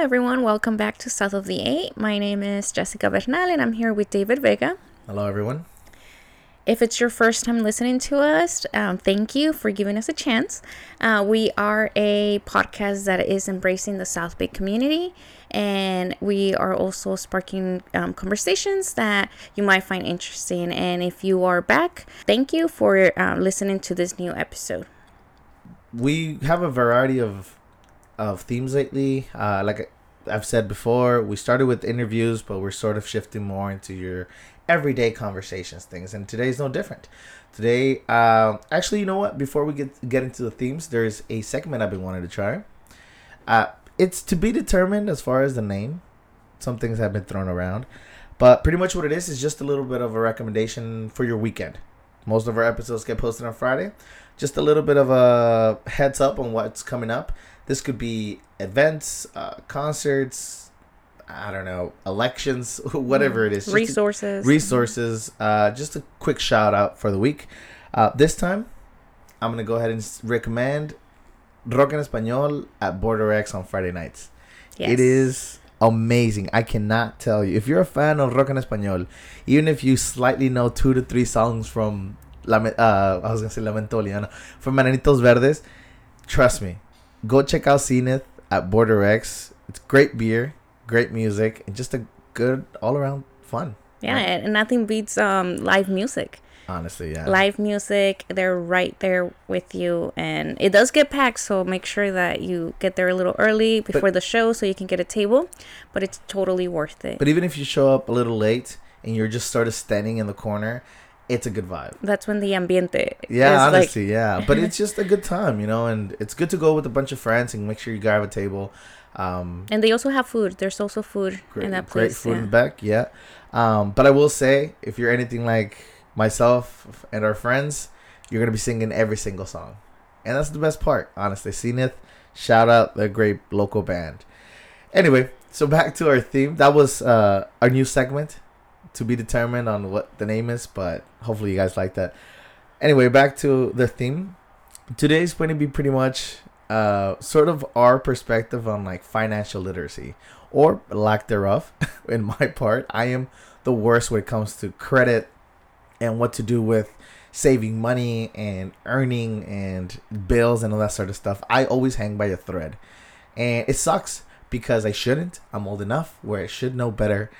everyone. Welcome back to South of the Eight. My name is Jessica Bernal, and I'm here with David Vega. Hello, everyone. If it's your first time listening to us, um, thank you for giving us a chance. Uh, we are a podcast that is embracing the South Bay community, and we are also sparking um, conversations that you might find interesting. And if you are back, thank you for uh, listening to this new episode. We have a variety of of themes lately. Uh, like I've said before, we started with interviews, but we're sort of shifting more into your everyday conversations things and today's no different. Today uh, actually you know what? Before we get get into the themes there's a segment i've been wanting to try. Uh, it's to be determined as far as the name. Some things have been thrown around but pretty much what it is is just a little bit of a recommendation for your weekend. Most of our episodes get posted on friday. Just a little bit of a heads up on what's coming up this could be events uh, concerts I don't know, elections, whatever it is. Just resources. resources. Uh, just a quick shout out for the week. Uh, this time, I'm going to go ahead and recommend Rock en Español at Border X on Friday nights. Yes. It is amazing. I cannot tell you. If you're a fan of Rock en Español, even if you slightly know two to three songs from, uh, I was going to say Lamento Boliviano, from Enanitos Verdes, trust me, go check out Zenith at Border X. It's great beer great music, and just a good all around fun. Yeah, right? and nothing beats um, live music. Honestly, yeah. Live music, they're right there with you, and it does get packed. So make sure that you get there a little early before but, the show, so you can get a table. But it's totally worth it. But even if you show up a little late and you're just sort of standing in the corner, it's a good vibe. That's when the ambiente. Yeah, honestly, like... yeah. But it's just a good time, you know, and it's good to go with a bunch of friends and make sure you grab a table. Um, and they also have food. There's also food great, in that place. Great food yeah. in the back, yeah. Um, but I will say, if you're anything like myself and our friends, you're gonna be singing every single song, and that's the best part, honestly. Zenith, shout out the great local band. Anyway, so back to our theme. That was uh, our new segment to be determined on what the name is, but hopefully you guys like that. Anyway, back to the theme. Today's going to be pretty much uh, sort of our perspective on like financial literacy or lack thereof. in my part, I am the worst when it comes to credit and what to do with saving money and earning and bills and all that sort of stuff. I always hang by a thread, and it sucks because I shouldn't. I'm old enough where I should know better.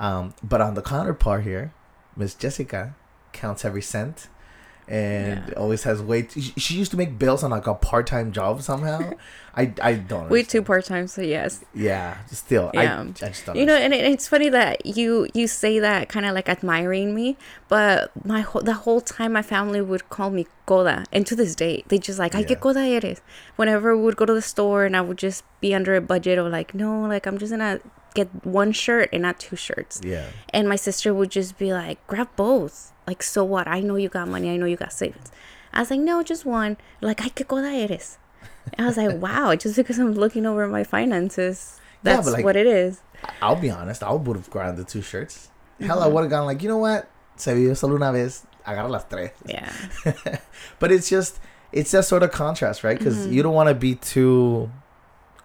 Um, but on the counterpart here, Miss Jessica counts every cent and yeah. always has way. T- she used to make bills on like a part time job somehow. I I don't. We two part time, so yes. Yeah, still. Yeah. I, I just don't. You know, and it, it's funny that you you say that kind of like admiring me, but my whole the whole time my family would call me coda, and to this day they just like, I yeah. qué coda eres." Whenever we would go to the store and I would just be under a budget or like, no, like I'm just gonna get one shirt and not two shirts. Yeah. And my sister would just be like, grab both. Like, so what? I know you got money. I know you got savings. I was like, no, just one. Like, ay, qué coda eres. I was like, wow, just because I'm looking over my finances, that's yeah, like, what it is. I'll be honest. I would have grabbed the two shirts. Mm-hmm. Hell, I would have gone like, you know what? Se vive solo una vez. Agarra las tres. Yeah. but it's just, it's that sort of contrast, right? Because mm-hmm. you don't want to be too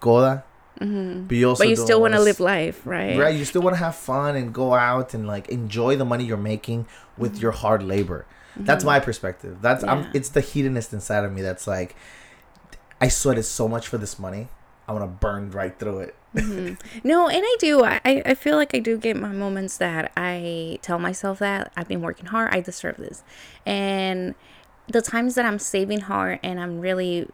coda Mm-hmm. But you also but you still want to live life, right? Right. You still want to have fun and go out and like enjoy the money you're making with mm-hmm. your hard labor. Mm-hmm. That's my perspective. That's yeah. I'm, it's the hedonist inside of me that's like, I sweated so much for this money. I want to burn right through it. mm-hmm. No, and I do. I, I feel like I do get my moments that I tell myself that I've been working hard. I deserve this, and the times that I'm saving hard and I'm really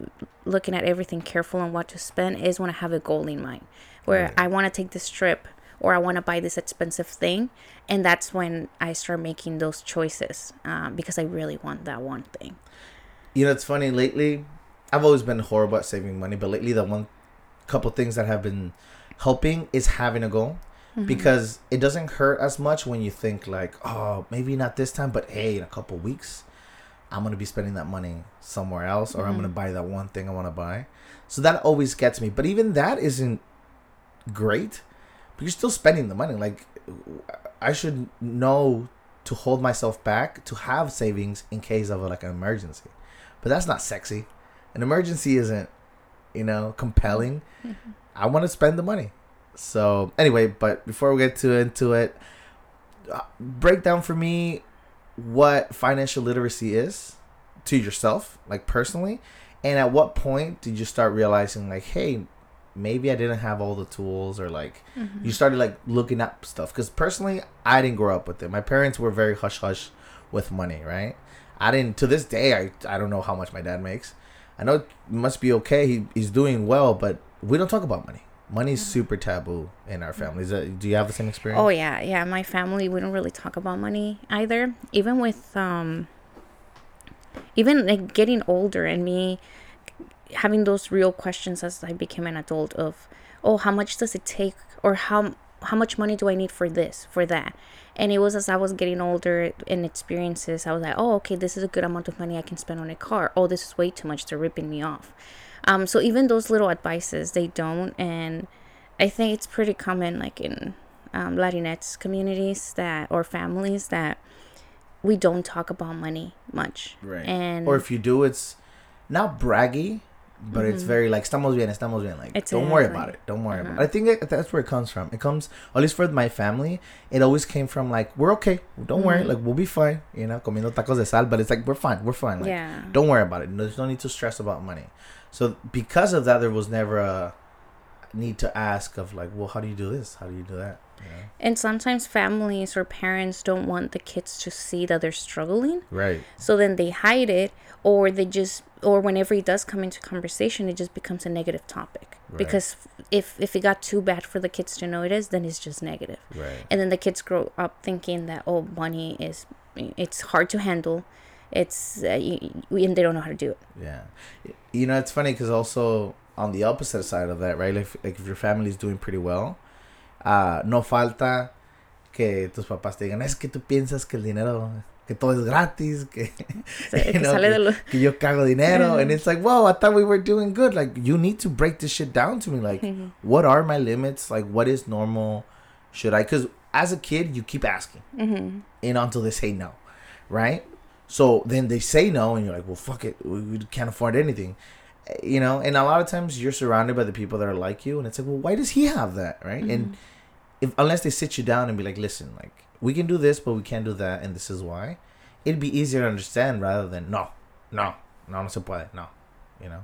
looking at everything careful and what to spend is when I have a goal in mind where right. I want to take this trip or I want to buy this expensive thing. And that's when I start making those choices um, because I really want that one thing. You know, it's funny. Lately, I've always been horrible at saving money, but lately, the one couple things that have been helping is having a goal. Mm-hmm. Because it doesn't hurt as much when you think like, oh, maybe not this time, but hey, in a couple weeks, I'm gonna be spending that money somewhere else, or mm-hmm. I'm gonna buy that one thing I want to buy. So that always gets me. But even that isn't great, but you're still spending the money. Like I should know to hold myself back to have savings in case of like an emergency. But that's not sexy. An emergency isn't, you know, compelling. Mm-hmm. I want to spend the money. So anyway, but before we get too into it, uh, break down for me what financial literacy is to yourself, like personally, and at what point did you start realizing like, hey, maybe I didn't have all the tools, or like Mm-hmm. you started like looking up stuff? Because personally, I didn't grow up with it. My parents were very hush hush with money, right? I didn't. To this day, I I don't know how much my dad makes. I know it must be okay. He, he's doing well, but we don't talk about money. Money's super taboo in our families. Do you have the same experience? Oh yeah, yeah. My family we don't really talk about money either. Even with um, even like getting older and me having those real questions as I became an adult of, oh, how much does it take, or how how much money do I need for this, for that, and it was as I was getting older in experiences, I was like, oh, okay, this is a good amount of money I can spend on a car. Oh, this is way too much. They're ripping me off. Um, so even those little advices, they don't, and I think it's pretty common, like in um, Latinx communities that or families that we don't talk about money much. Right. And or if you do, it's not braggy, but it's very like estamos bien, estamos bien. Like It's don't worry exactly. about it. Don't worry about it. I think that, that's where it comes from. It comes at least for my family. It always came from like we're okay. Don't worry. Like we'll be fine. You know, comiendo tacos de sal. But it's like we're fine. We're fine. Like, yeah. Don't worry about it. There's no need to stress about money. So because of that, there was never a need to ask of like, well, how do you do this? How do you do that? You know? And sometimes families or parents don't want the kids to see that they're struggling. Right. So then they hide it or they just or whenever it does come into conversation it just becomes a negative topic. Right. Because if if it got too bad for the kids to know it is, then it's just negative. Right. And then the kids grow up thinking that oh money is it's hard to handle. It's uh, y- y- and they don't know how to do it. Yeah, you know it's funny because also on the opposite side of that, right? Like, if- like if your family is doing pretty well, uh, no falta que tus papás te digan es que tú piensas que el dinero que todo es gratis, que, So, que you know, sale de lo- que yo cago dinero, and it's like, whoa, I thought we were doing good. Like you need to break this shit down to me. Like, what are my limits? Like, what is normal? Should I? Because as a kid, you keep asking, Mhm. and until they say no, right? So then they say no, and you're like, well, fuck it, we, we can't afford anything, you know. And a lot of times you're surrounded by the people that are like you, and it's like, well, why does he have that, right? And mm-hmm. if unless they sit you down and be like, listen, like we can do this, but we can't do that, and this is why, it'd be easier to understand rather than no, no, no, no se puede, no, you know.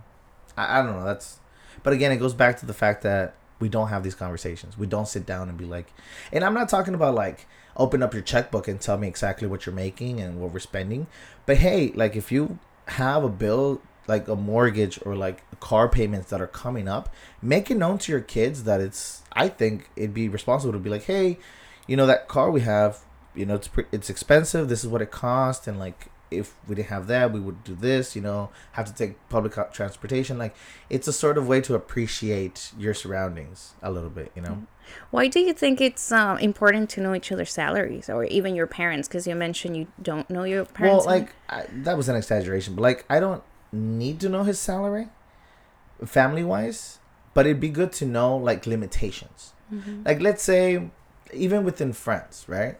I, I don't know. That's, but again, it goes back to the fact that we don't have these conversations. We don't sit down and be like, and I'm not talking about like open up your checkbook and tell me exactly what you're making and what we're spending, but hey, like if you have a bill like a mortgage or like car payments that are coming up, make it known to your kids that it's. I think it'd be responsible to be like, hey, you know that car we have, you know it's it's expensive. This is what it cost, and like if we didn't have that, we would do this. You know, have to take public transportation. Like it's a sort of way to appreciate your surroundings a little bit. You know. Why do you think it's uh, important to know each other's salaries or even your parents? Because you mentioned you don't know your parents. Well, like I, that was an exaggeration, but like I don't need to know his salary, family wise, but it'd be good to know like limitations. Like let's say, even within friends, right?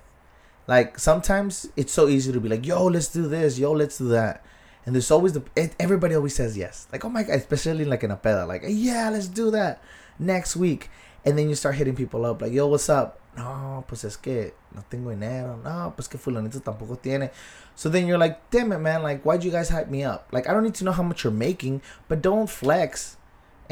Like sometimes it's so easy to be like, "Yo, let's do this. Yo, let's do that," and there's always the it, everybody always says yes. Like, oh my god, especially like in a peda, like, yeah, let's do that next week, and then you start hitting people up like, "Yo, what's up?" No, pues es que no tengo dinero. No, pues que fulanito tampoco tiene. So then you're like, damn it, man. Like, why'd you guys hype me up? Like, I don't need to know how much you're making, but don't flex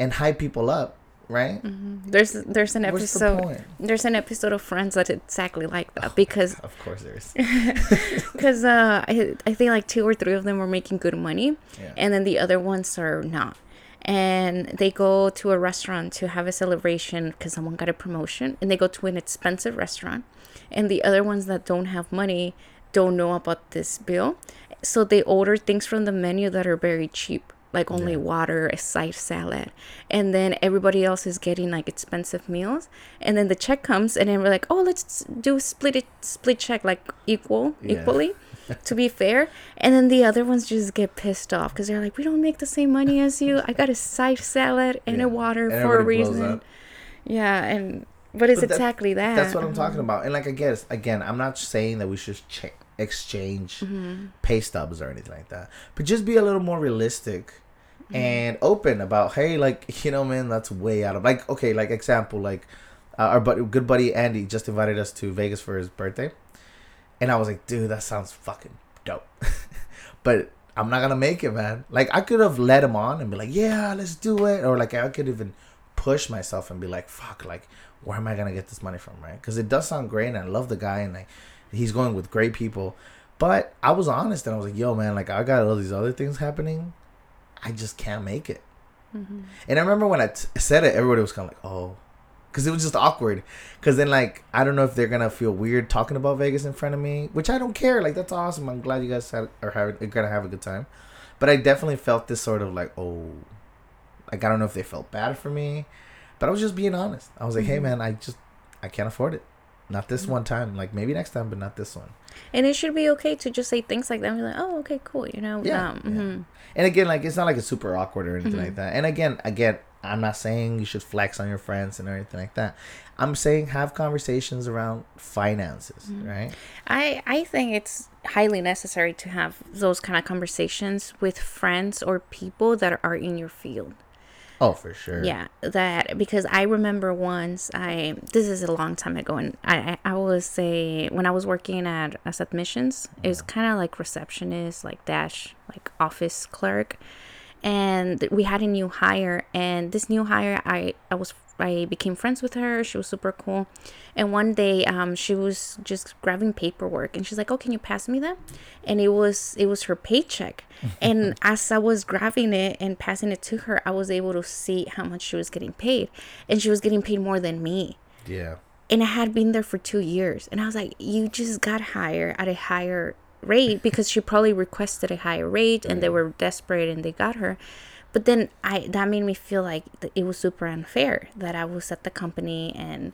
and hype people up, right? there's there's an What's the episode point? there's an episode of Friends that's exactly like that because Of course there is. because uh, I I think like two or three of them were making good money, Yeah. and then the other ones are not. And they go to a restaurant to have a celebration because someone got a promotion, and they go to an expensive restaurant, and the other ones that don't have money don't know about this bill, so they order things from the menu that are very cheap, like only Yeah. water, a side salad, and then everybody else is getting like expensive meals, and then the check comes, and then we're like, oh, let's do split it, split check like equal, Yeah. equally to be fair. And then the other ones just get pissed off because they're like, we don't make the same money as you. I got a side salad and Yeah. a water And for a reason. Yeah, and but it's But exactly that. That's what I'm talking about. And like I guess again, I'm not saying that we should cha- exchange pay stubs or anything like that, but just be a little more realistic and open about hey, like you know, man, that's way out of like okay, like example, like uh, our buddy, good buddy Andy just invited us to Vegas for his birthday, and I was like, dude, that sounds fucking dope. but I'm not gonna make it, man. Like I could have led him on and be like, yeah, let's do it, or like I could even push myself and be like, fuck, like where am I gonna get this money from, right? Because it does sound great, and I love the guy, and like he's going with great people. But I was honest, and I was like, yo, man, like I got all these other things happening. I just can't make it. Mm-hmm. And I remember when I t- said it, everybody was kind of like, oh, because it was just awkward. Because then, like, I don't know if they're gonna feel weird talking about Vegas in front of me, which I don't care. Like, that's awesome. I'm glad you guys had, are having, are gonna have a good time. But I definitely felt this sort of like, oh, like I don't know if they felt bad for me, but I was just being honest. I was like, mm-hmm. hey man, I just I can't afford it. Not this one time. Like maybe next time, but not this one. And it should be okay to just say things like that. And be like, oh, okay, cool. You know. Yeah. Um, yeah. Mm-hmm. And again, like it's not like it's super awkward or anything like mm-hmm. that. And again, again, I'm not saying you should flex on your friends and everything like that. I'm saying have conversations around finances, mm-hmm. right? I I think it's highly necessary to have those kind of conversations with friends or people that are in your field. Oh, for sure. Yeah, that because I remember once I this is a long time ago, and I I, was say when I was working at as admissions, it was mm-hmm. kind of like receptionist, like dash, like office clerk, and we had a new hire, and this new hire I I was I became friends with her. She was super cool. And one day, um, she was just grabbing paperwork, and she's like, "Oh, can you pass me that?" And it was it was her paycheck. and as I was grabbing it and passing it to her, I was able to see how much she was getting paid, and she was getting paid more than me. Yeah. And I had been there for two years, and I was like, "You just got hired at a higher rate because she probably requested a higher rate, and they were desperate, and they got her." but then i that made me feel like it was super unfair that i was at the company and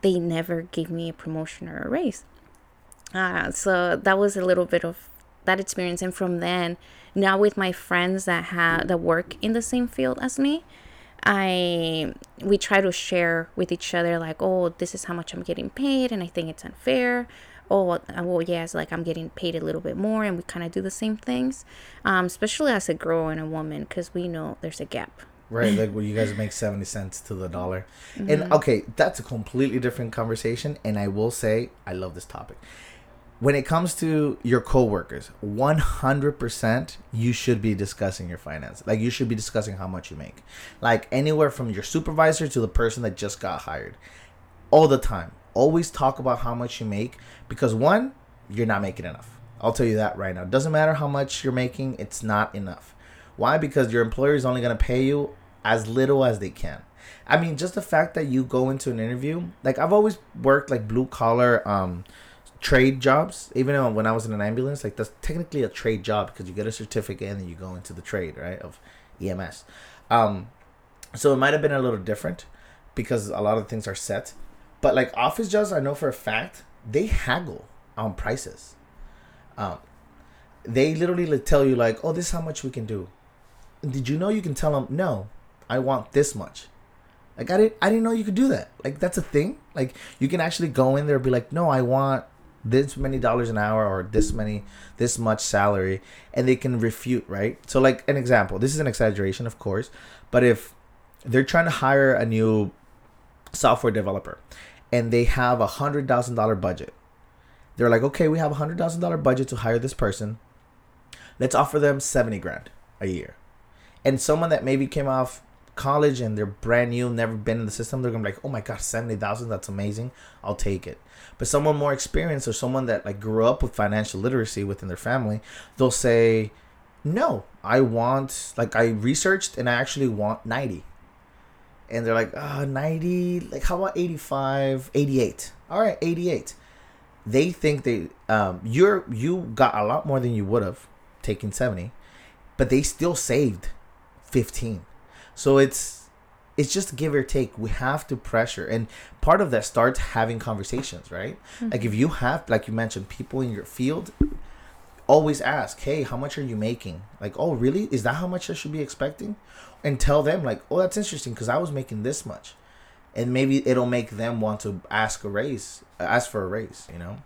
they never gave me a promotion or a raise. Uh, so that was a little bit of that experience. And from then now with my friends that have that work in the same field as me i we try to share with each other like oh this is how much i'm getting paid and i think it's unfair oh well, well yes like i'm getting paid a little bit more and we kind of do the same things. Um, especially as a girl and a woman because we know there's a gap. Right like where you guys make 70 cents to the dollar. Mm-hmm. and okay that's a completely different conversation and i will say i love this topic. When it comes to your coworkers 100% you should be discussing your finance. Like you should be discussing how much you make. Like anywhere from your supervisor to the person that just got hired. All the time always talk about how much you make because one, you're not making enough. I'll tell you that right now. It doesn't matter how much you're making, it's not enough. Why? Because your employer is only going to pay you as little as they can. I mean, just the fact that you go into an interview, like I've always worked like blue collar um trade jobs, even when I was in an ambulance, like that's technically a trade job because you get a certificate and then you go into the trade, right, of EMS. Um so it might have been a little different because a lot of things are set. But like office jobs, I know for a fact they haggle on prices. Um, they literally tell you like, "Oh, this is how much we can do." Did you know you can tell them, "No, I want this much." Like I didn't, I didn't know you could do that. Like that's a thing. Like you can actually go in there and be like, "No, I want this many dollars an hour or this many, this much salary," and they can refute, right? So like an example. This is an exaggeration, of course, but if they're trying to hire a new software developer and they have a hundred thousand dollar budget. They're like, okay, we have a hundred thousand dollar budget to hire this person. Let's offer them seventy grand a year. And someone that maybe came off college and they're brand new, never been in the system, they're gonna be like, oh my god, seventy thousand, that's amazing. I'll take it. But someone more experienced or someone that like grew up with financial literacy within their family, they'll say, no, I want like I researched and I actually want ninety and they're like, oh, 90, like how about 85, 88? All right, 88. They think they um you're you got a lot more than you would have taking 70, but they still saved 15. So it's it's just give or take. We have to pressure, and part of that starts having conversations, right? Mm-hmm. Like if you have, like you mentioned, people in your field, always ask, "Hey, how much are you making?" Like, "Oh, really? Is that how much I should be expecting?" And tell them like, "Oh, that's interesting because I was making this much," and maybe it'll make them want to ask a raise, ask for a raise, you know.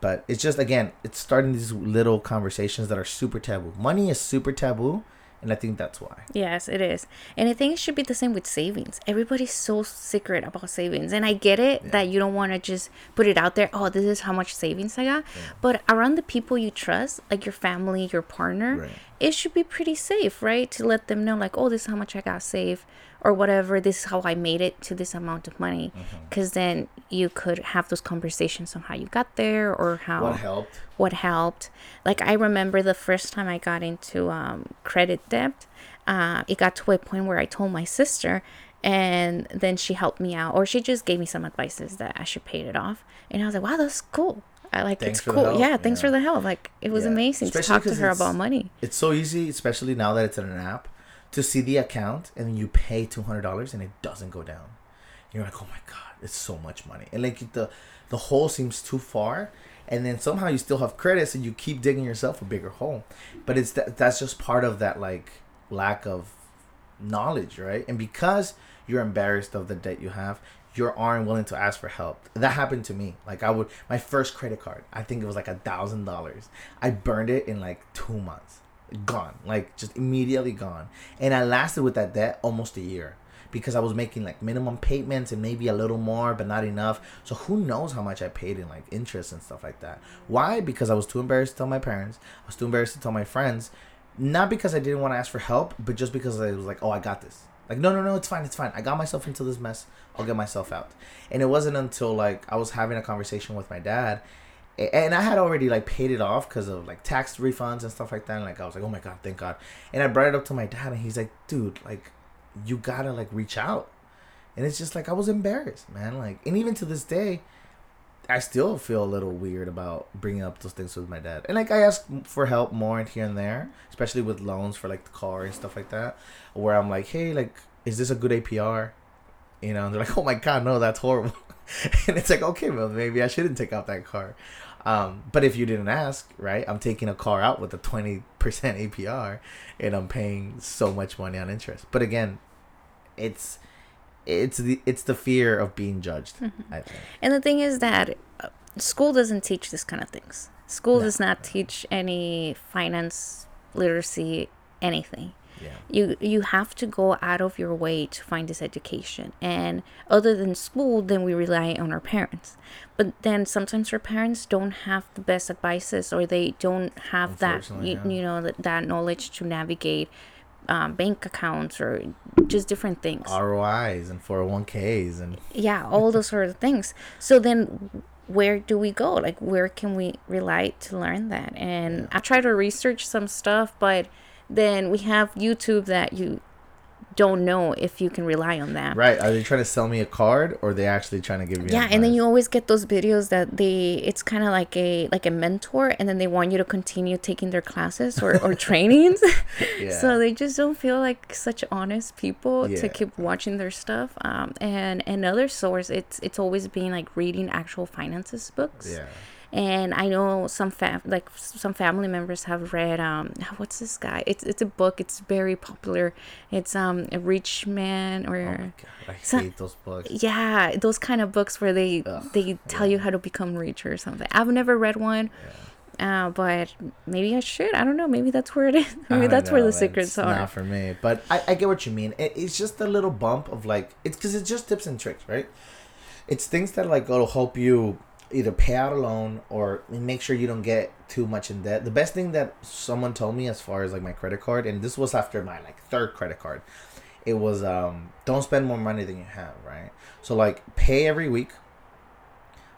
But it's just again, it's starting these little conversations that are super taboo. Money is super taboo, and I think that's why. Yes, it is. And I think it should be the same with savings. Everybody's so secret about savings. And I get it that you don't want to just put it out there, oh, this is how much savings I got. But around the people you trust, like your family, your partner, Right. it should be pretty safe, right? To let them know, like, oh, this is how much I got saved or whatever. This is how I made it to this amount of money. Mm-hmm. Because then you could have those conversations on how you got there or how What helped? what helped. Like I remember the first time I got into um, credit debt, uh, it got to a point where I told my sister, and then she helped me out, or she just gave me some advices that I should pay it off, and I was like, wow, that's cool. I like Thanks it's cool. yeah, thanks yeah. for the help. Like it was Yeah. amazing to talk to her about money. It's so easy, especially now that it's in an app, to see the account and then you pay two hundred dollars and it doesn't go down. You're like, oh my god, it's so much money, and like the the hole seems too far, and then somehow you still have credits and you keep digging yourself a bigger hole. But it's that that's just part of that like lack of knowledge, right? And because you're embarrassed of the debt you have, you aren't willing to ask for help. That happened to me. Like I would, my first credit card, I think it was like a thousand dollars. I burned it in like two months, gone, like just immediately gone. And I lasted with that debt almost a year because I was making like minimum payments and maybe a little more, but not enough. So who knows how much I paid in like interest and stuff like that. Why? Because I was too embarrassed to tell my parents. I was too embarrassed to tell my friends. Not because I didn't want to ask for help, but just because I was like, oh, I got this. Like, no, no, no, it's fine, it's fine. I got myself into this mess. I'll get myself out. And it wasn't until like I was having a conversation with my dad, and I had already like paid it off because of like tax refunds and stuff like that. And like I was like, oh my god, thank God. And I brought it up to my dad, and he's like, dude, like, you gotta like reach out. And it's just like I was embarrassed, man. Like, and even to this day, I still feel a little weird about bringing up those things with my dad. And like I ask for help more and here and there, especially with loans for like the car and stuff like that, where I'm like, hey, like, is this a good APR? You know, and they're like, oh my god, no, that's horrible. and it's like, okay, well, maybe I shouldn't take out that car. Um, but if you didn't ask, right, I'm taking a car out with a 20% APR and I'm paying so much money on interest. But again, it's it's the it's the fear of being judged, I think. And the thing is that uh, school doesn't teach this kind of things. School No. does not teach any finance literacy, anything. Yeah. You you have to go out of your way to find this education. And other than school, then we rely on our parents. But then sometimes our parents don't have the best advices, or they don't have that you, yeah. you know that, that knowledge to navigate um, bank accounts or just different things ROIs and 401ks and yeah all those sort of things so then where do we go like where can we rely to learn that and i try to research some stuff but then we have youtube that you don't know if you can rely on that right. Are they trying to sell me a card or are they actually trying to give me? yeah and then you always get those videos that they it's kind of like a like a mentor and then they want you to continue taking their classes or, or trainings Yeah. so they just don't feel like such honest people Yeah. to keep watching their stuff um and another source it's it's always been like reading actual finances books Yeah. And I know some fam like some family members have read um what's this guy? It's it's a book. It's very popular. It's um a rich man or Oh my god, I hate those books. yeah, those kind of books where they Ugh, they tell you how to become rich or something. I've never read one. Yeah. Uh, but maybe I should. I don't know. Maybe that's where it is. Maybe that's where the secrets It's are. Not for me, but I, I get what you mean. It, it's just a little bump of like it's because it's just tips and tricks, right? It's things that like go to help you either pay out a loan or make sure you don't get too much in debt. The best thing that someone told me as far as like my credit card, and this was after my like third credit card, it was um don't spend more money than you have, right? So like pay every week.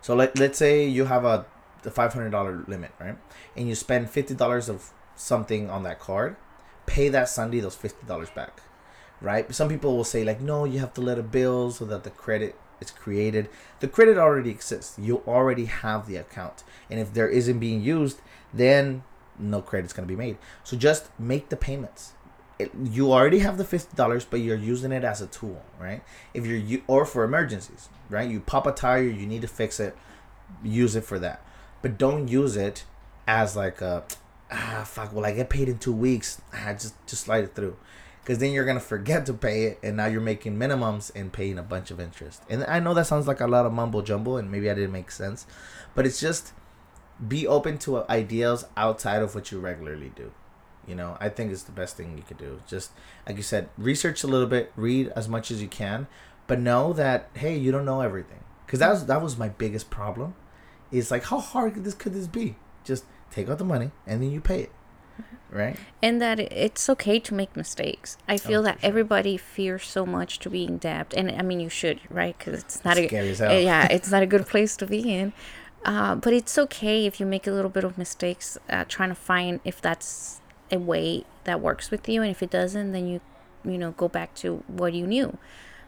So let let's say you have a the five hundred dollar limit, right? And you spend fifty dollars of something on that card, pay that Sunday those fifty dollars back, right? Some people will say like, no, you have to let it bill so that the credit is created. The credit already exists. You already have the account, and if there isn't being used, then no credit's gonna be made. So just make the payments. It, you already have the fifty dollars, but you're using it as a tool, right? If you're you or for emergencies, right? You pop a tire, you need to fix it, use it for that, but don't use it as like a ah fuck. Well, I get paid in two weeks. Ah, just just slide it through, because then you're gonna forget to pay it, and now you're making minimums and paying a bunch of interest. And I know that sounds like a lot of mumbo jumbo, and maybe I didn't make sense, but it's just be open to uh, ideas outside of what you regularly do. You know, I think it's the best thing you could do. Just like you said, research a little bit, read as much as you can, but know that hey, you don't know everything. Because that was that was my biggest problem. Is like how hard could this could this be? Just take out the money and then you pay it, right? and that it's okay to make mistakes. I feel Oh, that sure. everybody fears so much to be in debt, and I mean you should, right? Because it's not It's a scary hell. yeah, it's not a good place to be in. Uh, but it's okay if you make a little bit of mistakes, uh, trying to find if that's a way that works with you, and if it doesn't, then you you know go back to what you knew.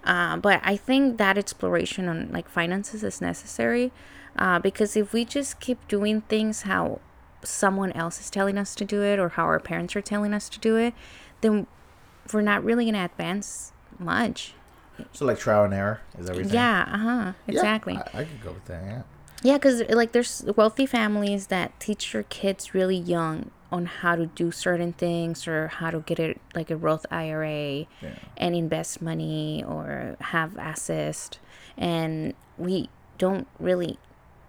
Uh, but I think that exploration on like finances is necessary uh, because if we just keep doing things how someone else is telling us to do it or how our parents are telling us to do it, then we're not really gonna advance much. So like trial and error is everything. Yeah, uh huh, Yeah, exactly. I, I could go with that. Yeah. Yeah, because like there's wealthy families that teach their kids really young on how to do certain things or how to get it like a Roth IRA Yeah. and invest money or have assets, and we don't really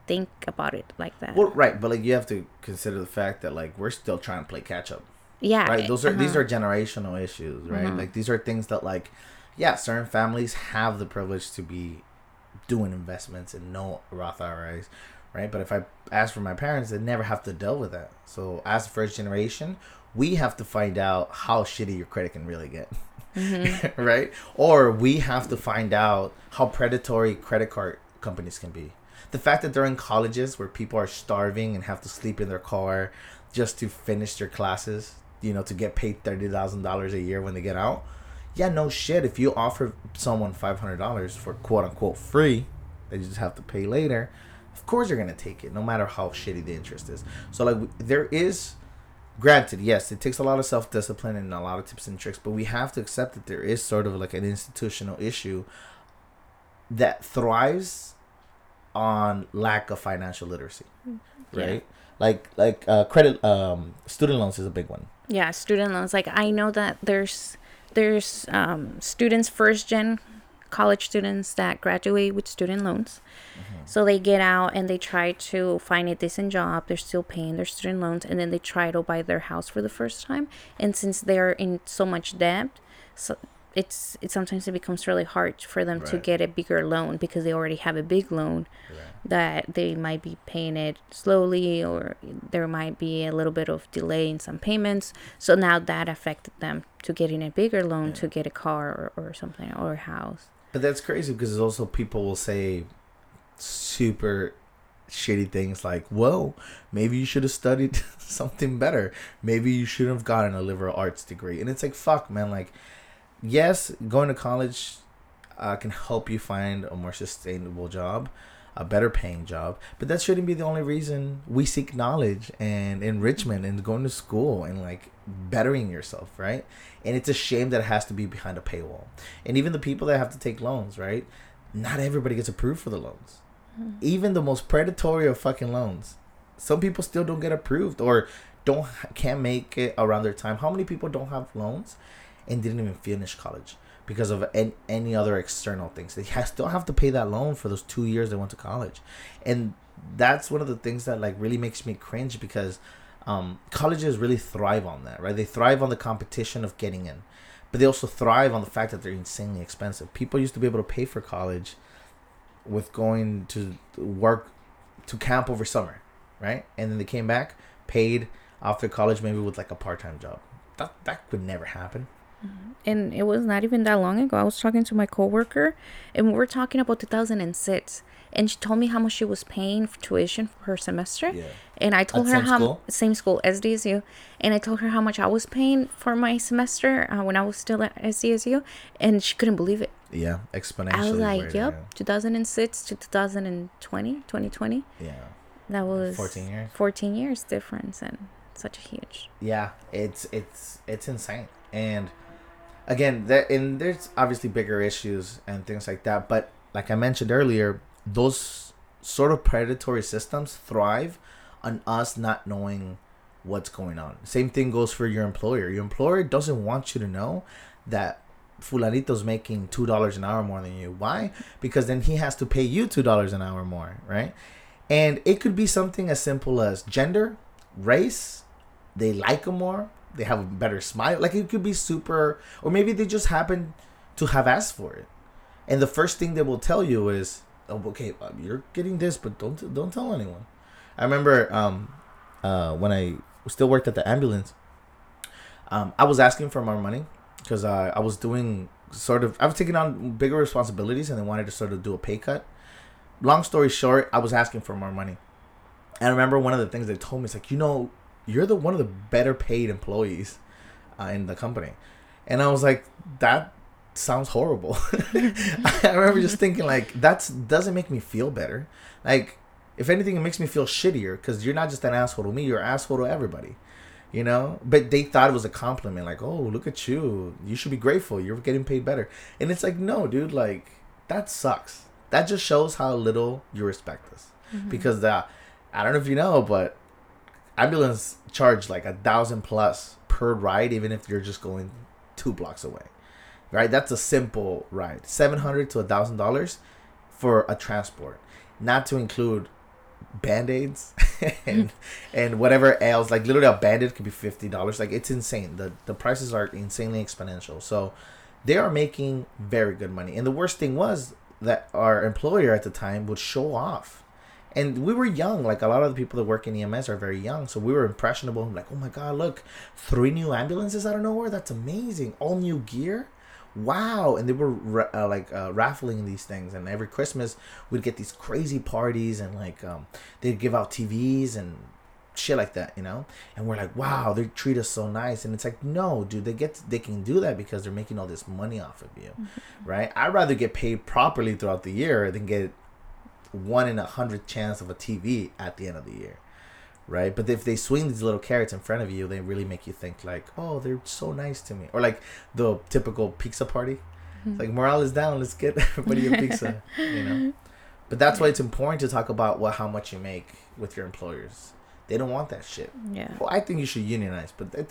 think about it like that. Well, right, but like you have to consider the fact that like we're still trying to play catch up. yeah, right? Those are these uh-huh. are generational issues right? Like these are things that like yeah certain families have the privilege to be doing investments and no roth iras right? But if i ask for my parents they never have to deal with that. So as the first generation we have to find out how shitty your credit can really get right? Or we have to find out how predatory credit card companies can be the fact that they're in colleges where people are starving and have to sleep in their car just to finish their classes, you know, to get paid thirty thousand dollars a year when they get out. Yeah, no shit. If you offer someone five hundred dollars for quote unquote free, they just have to pay later. Of course, they're gonna take it, no matter how shitty the interest is. So, like, there is, granted, yes, it takes a lot of self discipline and a lot of tips and tricks, but we have to accept that there is sort of like an institutional issue that thrives on lack of financial literacy, Yeah. right? Like, like uh, credit, um, student loans is a big one. yeah student loans like i know that there's there's um, students first gen college students that graduate with student loans so they get out and they try to find a decent job they're still paying their student loans and then they try to buy their house for the first time and since they're in so much debt so it's it sometimes it becomes really hard for them to get a bigger loan because they already have a big loan that they might be paying it slowly or there might be a little bit of delay in some payments so now that affected them to getting a bigger loan to get a car or, or something or a house But that's crazy because also people will say super shitty things like, "Whoa, maybe you should have studied something better. Maybe you should have gotten a liberal arts degree." And it's like, "Fuck, man! Like, yes, going to college uh, can help you find a more sustainable job." A better paying job, but that shouldn't be the only reason we seek knowledge and enrichment and going to school and like bettering yourself, right? And it's a shame that it has to be behind a paywall. And even the people that have to take loans, right? Not everybody gets approved for the loans. Even the most predatory of fucking loans, some people still don't get approved or don't can't make it around their time. How many people don't have loans and didn't even finish college because of any, any other external things? They still have to pay that loan for those two years they went to college, and that's one of the things that like really makes me cringe because um, colleges really thrive on that, right? They thrive on the competition of getting in, but they also thrive on the fact that they're insanely expensive. People used to be able to pay for college with going to work to camp over summer, right? And then they came back, paid after college, maybe with like a part time job. That that could never happen. And it was not even that long ago. I was talking to my coworker, and we were talking about 2006, and she told me how much she was paying for tuition for her semester. Yeah. And I told At her same how school? same school SDSU, and I told her how much I was paying for my semester uh, when I was still at SDSU, and she couldn't believe it. Yeah, exponentially. I was like, right "Yep, 2006 to 2020, 2020. Yeah. That was 14 years. 14 years difference, and such a huge. yeah it's it's it's insane and again that and there's obviously bigger issues and things like that but like i mentioned earlier those sort of predatory systems thrive on us not knowing what's going on. Same thing goes for your employer. Your employer doesn't want you to know that fulanito's making two dollars an hour more than you. Why? Because then he has to pay you two dollars an hour more right? And it could be something as simple as gender race they like him more they have a better smile. Like it could be super, or maybe they just happen to have asked for it, and the first thing they will tell you is, "Oh, okay, you're getting this, but don't don't tell anyone." I remember um, uh, when I still worked at the ambulance, um, I was asking for more money because uh, I was doing sort of I was taking on bigger responsibilities and I wanted to sort of do a pay cut. Long story short, I was asking for more money. And I remember one of the things they told me is like, you know, you're the one of the better paid employees uh, in the company, and I was like, that sounds horrible. I remember just thinking like, that's doesn't make me feel better. Like, if anything, it makes me feel shittier because you're not just an asshole to me, you're an asshole to everybody you know? But they thought it was a compliment like oh look at you. You should be grateful. You're getting paid better. And it's like no dude like that sucks. That just shows how little you respect us. Mm-hmm. because the i don't know if you know but ambulance charge like a thousand plus per ride even if you're just going two blocks away right? That's a simple ride. 700 to a thousand dollars for a transport. Not to include band-aids and and whatever else. Like literally a band-aid could be $50 like it's insane. The the prices are insanely exponential. So they are making very good money. And the worst thing was that our employer at the time would show off and we were young like a lot of the people that work in ems are very young so we were impressionable. Like oh my god look three new ambulances out of nowhere? That's amazing. All new gear? Wow. And they were uh, like uh, raffling these things. And every christmas we'd get these crazy parties and like um, they'd give out tvs and shit like that you know? And we're like wow they treat us so nice. And it's like no dude they get they can do that because they're making all this money off of you. Mm-hmm. right? I'd rather get paid properly throughout the year than get one in a hundred chance of a tv at the end of the year right? But if they swing these little carrots in front of you, they really make you think like, oh, they're so nice to me, or like the typical pizza party, mm-hmm. like morale is down, let's get everybody a pizza, you know. But that's why it's important to talk about what how much you make with your employers. They don't want that shit. Yeah. Well, I think you should unionize, but it,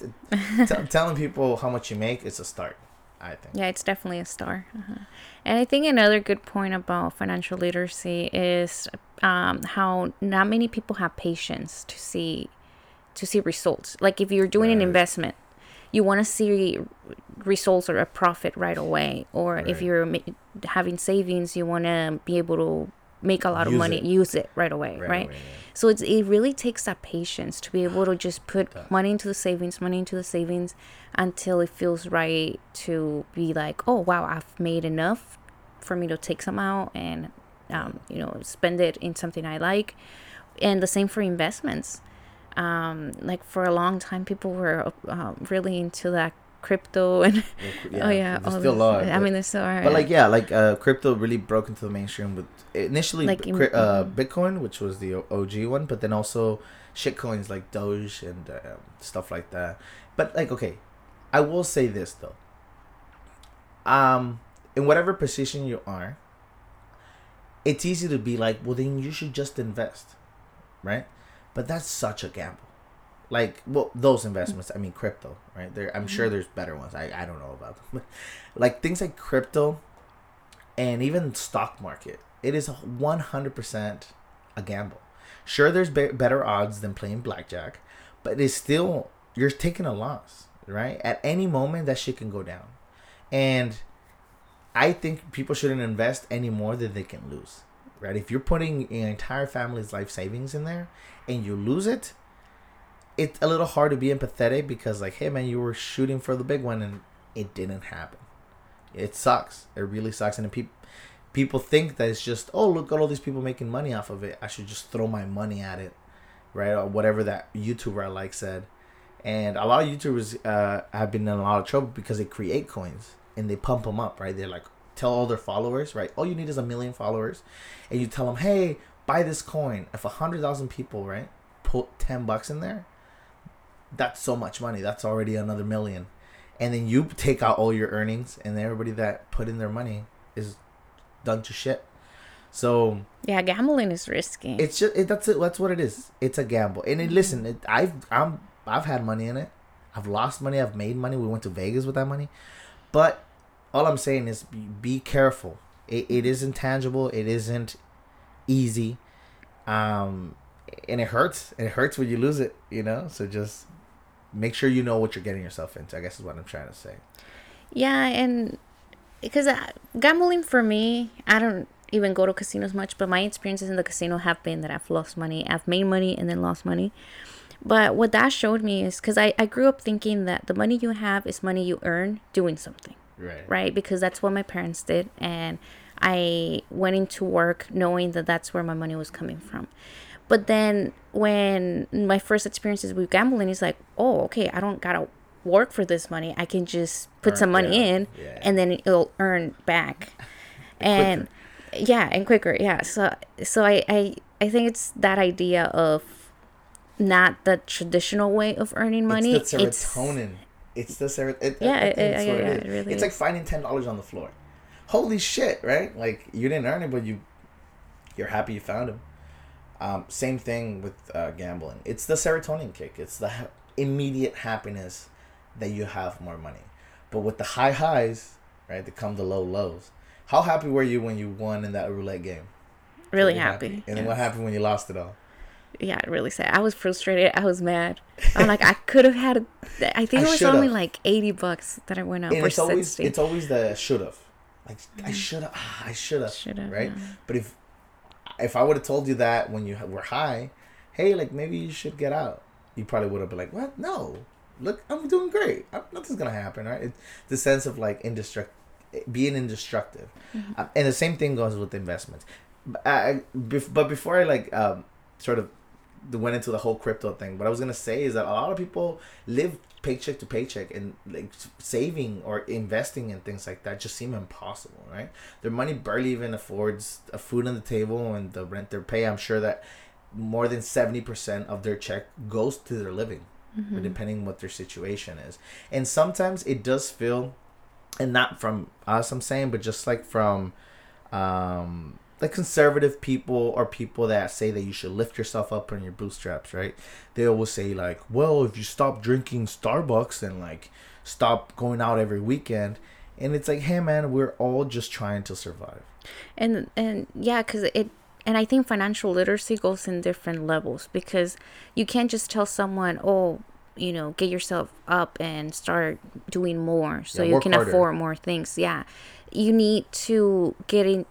t- telling people how much you make is a start. I think. Yeah, it's definitely a star. Uh-huh. And I think another good point about financial literacy is um, how not many people have patience to see to see results. Like if you're doing right. an investment, you want to see results or a profit right away. Or right. if you're ma- having savings, you want to be able to make a lot use of money, it. use it right away, right? right? Away, yeah. So it's it really takes that patience to be able to just put money into the savings, money into the savings until it feels right to be like, oh wow, I've made enough for me to take some out and um, you know spend it in something I like. And the same for investments. Um, like for a long time, people were uh, really into that crypto and yeah, oh yeah, all still are. I mean, they still are. But like yeah, like uh, crypto really broke into the mainstream with initially like in, uh. Bitcoin, which was the OG one, but then also shit coins like Doge and uh, stuff like that. But like okay, I will say this though. Um, in whatever position you are, it's easy to be like, well, then you should just invest, right? But that's such a gamble like well those investments i mean crypto right? There i'm sure mm-hmm. there's better ones. I, I don't know about them. Like things like crypto and even stock market it is 100% a gamble. Sure there's be- better odds than playing blackjack but it's still you're taking a loss right? At any moment that shit can go down. And i think people shouldn't invest any more than they can lose right? If you're putting your entire family's life savings in there and you lose it it's a little hard to be empathetic because like, hey man, you were shooting for the big one and it didn't happen. It sucks. It really sucks. And people people think that it's just oh look at all these people making money off of it. I should just throw my money at it, right? Or whatever that YouTuber I like said. And a lot of YouTubers uh, have been in a lot of trouble because they create coins and they pump them up, right? They're like tell all their followers, right? All you need is a million followers, and you tell them, hey, buy this coin. If a hundred thousand people, right, put ten bucks in there, that's so much money. That's already another million. And then you take out all your earnings, and everybody that put in their money is done to shit. So yeah, gambling is risky. It's just it, that's it. That's what it is. It's a gamble. And it, listen, it, I've I'm I've had money in it. I've lost money. I've made money. We went to Vegas with that money, but all I'm saying is be, be careful. It, it is intangible. It isn't easy, um, and it hurts. It hurts when you lose it. You know. So just make sure you know what you're getting yourself into. I guess is what I'm trying to say. Yeah, and because uh, gambling for me, I don't even go to casinos much, but my experiences in the casino have been that I've lost money. I've made money and then lost money. But what that showed me is because I, I grew up thinking that the money you have is money you earn doing something. Right. Right? Because that's what my parents did. And I went into work knowing that that's where my money was coming from. But then when my first experiences with gambling is like, oh, okay, I don't gotta work for this money. I can just put Earn- some money yeah, in yeah. and then it'll earn back. and yeah, and quicker. Yeah. So so I, I I think it's that idea of not the traditional way of earning money. It's the serotonin. It's, the serotonin. It, Yeah, it- yeah, yeah, it is. really it's like finding ten dollars on the floor. Holy shit! Right? Like you didn't earn it, but you you're happy you found him. Um, same thing with uh, gambling. It's the serotonin kick. It's the ha- immediate happiness that you have more money. But with the high highs, right, there come the low lows. How happy were you when you won in that roulette game? really you happy. And then what happened when you lost it all? yeah, really sad. I was frustrated. I was mad. I'm like, I could have had. A, I think I it was should've. only like eighty bucks that I went up and it's always sixty. it's always the should have. Like I should have. Ah, I should have. Shoulda, Right. yeah. But if if I would have told you that when you were high, hey, like maybe you should get out, you probably would have been like, what? No, look, I'm doing great. i nothing's gonna happen, right? It's the sense of like indestruct, being indestructive, Uh, and the same thing goes with investments. But, I, bef- but before I like um, sort of went into the whole crypto thing, what I was gonna say is that a lot of people live paycheck to paycheck and like saving or investing in things like that just seem impossible, right? Their money barely even affords a food on the table and the rent they pay. I'm sure that more than seventy percent of their check goes to their living, Mm-hmm. depending what their situation is. And sometimes it does feel, and not from us, I'm saying, but just like from, um, like conservative people or people that say that you should lift yourself up on your bootstraps, right? They always say like, well, if you stop drinking Starbucks and like stop going out every weekend, and it's like, hey man, we're all just trying to survive. and and yeah because it and i think financial literacy goes in different levels because you can't just tell someone oh you know get yourself up and start doing more so Yeah, you can harder. afford more things yeah you need to get in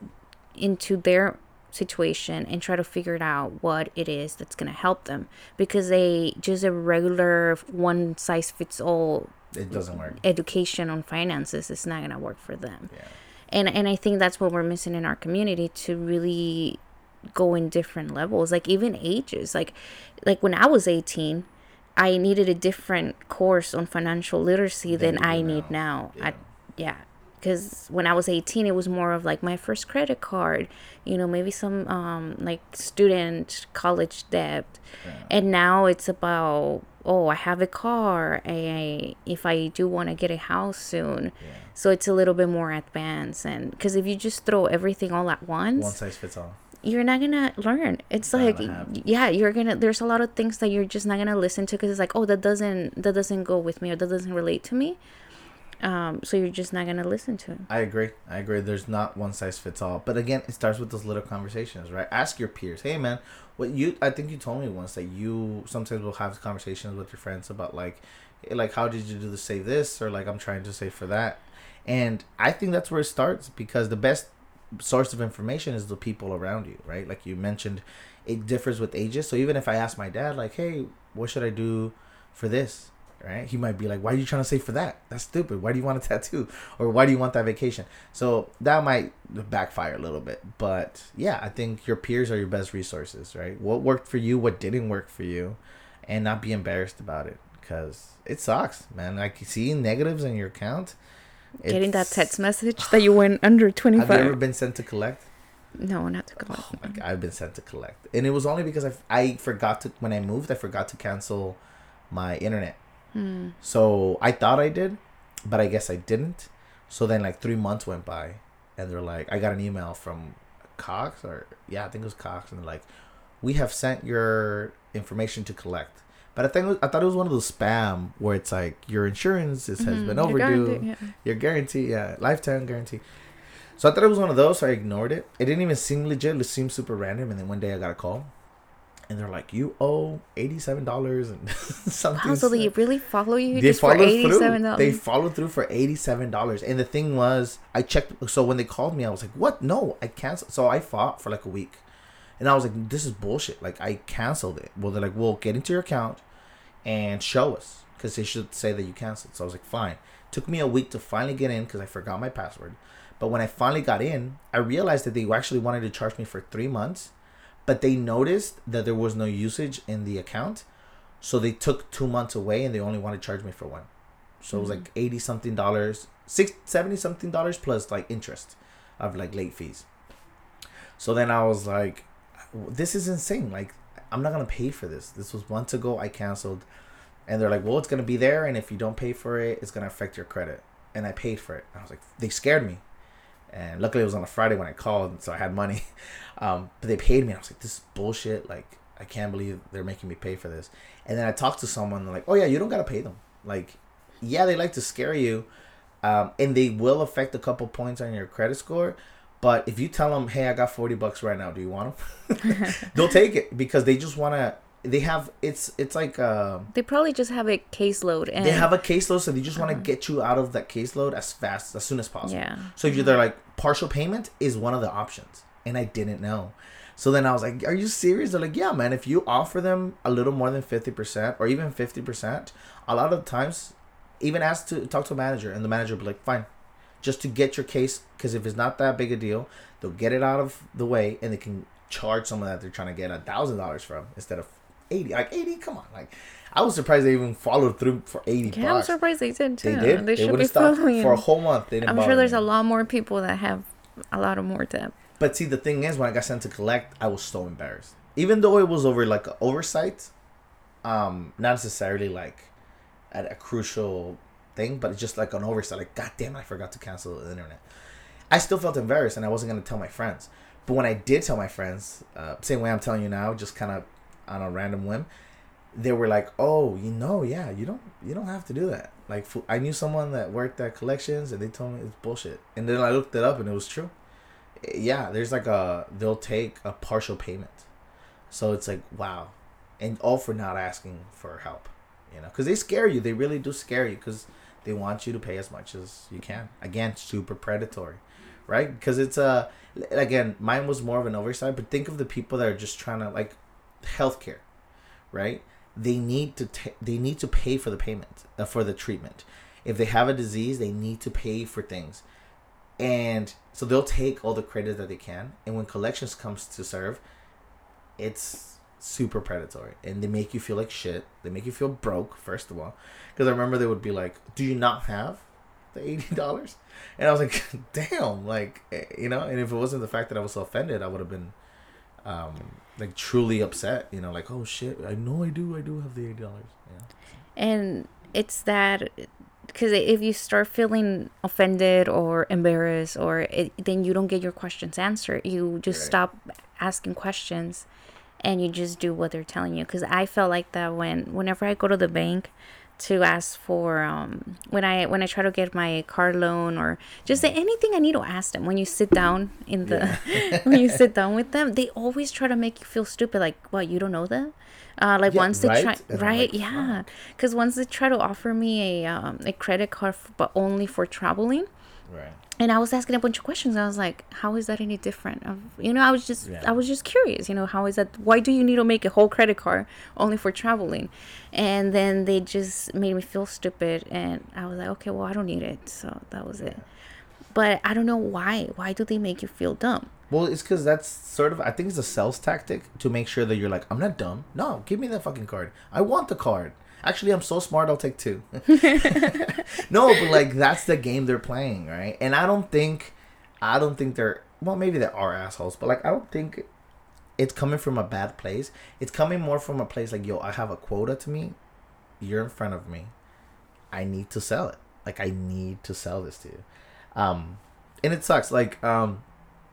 into their situation and try to figure out what it is that's going to help them because they just a regular one size fits all It doesn't work. education on finances is not going to work for them Yeah. and and I think that's what we're missing in our community to really go in different levels like even ages like like when I was 18 I needed a different course on financial literacy Than than I do need now. now I yeah because when I was 18 it was more of like my first credit card you know maybe some um like student college debt. And now it's about oh I have a car I if I do want to get a house soon. Yeah. so it's a little bit more advanced and because if you just throw everything all at once One size fits all. you're not gonna learn. It's like yeah you're gonna there's a lot of things that you're just not gonna listen to because it's like oh that doesn't that doesn't go with me or that doesn't relate to me um so you're just not gonna listen to it I agree. I agree. There's not one size fits all. But again, it starts with those little conversations, right? Ask your peers. Hey, man, what you? I think you told me once that you sometimes will have conversations with your friends about like, like how did you do to save this or like I'm trying to save for that, and I think that's where it starts because the best source of information is the people around you, right? Like you mentioned, it differs with ages. So even if I ask my dad, like, hey, what should I do for this? Right? He might be like, why are you trying to save for that? That's stupid. Why do you want a tattoo? Or why do you want that vacation? So that might backfire a little bit. But yeah, I think your peers are your best resources, right? What worked for you, what didn't work for you, and not be embarrassed about it because it sucks, man. Like seeing negatives in your account. getting that text message that you went under Have you ever been sent to collect? no not to collect. Oh my God, I've been sent to collect, and it was only because I, I forgot to when I moved. I forgot to cancel my internet. Hmm. So I thought I did, but I guess I didn't. So then like three months went by, and they're like, I got an email from Cox or yeah, I think it was Cox, and they're like, we have sent your information to collect. But I think was, I thought it was one of those spam where it's like your insurance is, has been overdue. yeah. Your guarantee, yeah, lifetime guarantee. So I thought it was one of those, so I ignored it. It didn't even seem legit. It seemed super random. And then one day I got a call, and they're like, "You owe eighty-seven dollars and something." Wow, so they really follow you they eighty-seven through. They followed through for eighty-seven dollars, and the thing was, I checked. So when they called me, I was like, "What? No, I canceled." So I fought for like a week, and I was like, "This is bullshit." Like I canceled it. Well, they're like, "Well, get into your account and show us," because they should say that you canceled. So I was like, "Fine." Took me a week to finally get in because I forgot my password. But when I finally got in, I realized that they actually wanted to charge me for three months, but they noticed that there was no usage in the account, so they took two months away and they only wanted to charge me for one. So it was like hmm. eighty something dollars, six seventy something dollars plus like interest of like late fees. So then I was like, this is insane. Like I'm not gonna pay for this. This was months ago. I canceled, and they're like, well, it's gonna be there, and if you don't pay for it, it's gonna affect your credit. And I paid for it. I was like, they scared me, and luckily it was on a Friday when I called, so I had money. Um, but they paid me. I was like, this is bullshit. Like I can't believe they're making me pay for this. And then I talked to someone like, oh yeah, you don't gotta pay them. Like, yeah, they like to scare you, um, and they will affect a couple points on your credit score. But if you tell them, hey, I got forty bucks right now, do you want them? They'll take it because they just wanna. They have it's it's like um, They probably just have a caseload and they have a caseload, so they just want to get you out of that caseload as fast as soon as possible. yeah. So if you're there, like partial payment is one of the options, and I didn't know. So then I was like, "Are you serious?" They're like, "Yeah, man. If you offer them a little more than fifty percent or even fifty percent, a lot of times, even ask to talk to a manager, and the manager will be like, "Fine," just to get your case. Because if it's not that big a deal, they'll get it out of the way, and they can charge someone that they're trying to get a thousand dollars from instead of eighty. Like eighty, come on, like. I was surprised they even followed through for eighty Yeah, I'm surprised they did too. They did. They, They, should be following. for a whole month. They didn't I'm sure there's me. a lot more people that have a lot of more debt. But see, the thing is, when I got sent to collect, I was so embarrassed. Even though it was over like an oversight, um, not necessarily like at a crucial thing, but it's just like an oversight. Like, God damn, it, I forgot to cancel the internet. I still felt embarrassed, and I wasn't gonna tell my friends. But when I did tell my friends, uh, same way I'm telling you now, just kind of on a random whim, they were like, "Oh, you know, yeah, you don't, you don't have to do that." Like, I knew someone that worked at collections, and they told me it's bullshit. And then I looked it up, and it was true. Eh, yeah there's like a they'll take a partial payment. So it's like wow. And all for not asking for help you know because they scare you. They really do scare you because they want you to pay as much as you can. Again super predatory right? Because it's a again mine was more of an oversight but think of the people that are just trying to like healthcare right? They need to ta- they need to pay for the payment uh, for the treatment. If they have a disease they need to pay for things. And so they'll take all the credit that they can. And when collections comes to serve it's super predatory. And they make you feel like shit. They make you feel broke first of all. Because i remember they would be like do you not have the $80 and i was like damn like eh, you know? And if it wasn't the fact that i was so offended i would have been um like truly upset you know like oh shit i know i do i do have the $80 yeah. And it's that because if you start feeling offended or embarrassed or it, then you don't get your questions answered. You just Right. stop asking questions and you just do what they're telling you. Because i felt like that when whenever i go to the bank to ask for um when i when i try to get my car loan or just say anything i need to ask them. When you sit down in the when you sit down with them they always try to make you feel stupid like what you don't know them uh, like Yeah, once they right? try And right like, yeah. Because once they try to offer me a um, a credit card f- but only for traveling right and I was asking a bunch of questions. I was like, "How is that any different?" Of you know, I was just Yeah. I was just curious. You know, how is that? Why do you need to make a whole credit card only for traveling? And then they just made me feel stupid, and I was like, "Okay, well, I don't need it." So that was it. But I don't know why. Why do they make you feel dumb? Well, it's because that's sort of I think it's a sales tactic to make sure that you're like I'm not dumb. No, give me that fucking card. I want the card. Actually, I'm so smart. I'll take two. no, but like that's the game they're playing, right? And I don't think, I don't think they're well. Maybe they are assholes, but like I don't think it's coming from a bad place. It's coming more from a place like yo, I have a quota to meet. You're in front of me. I need to sell it. Like I need to sell this to you. Um, and it sucks. Like um,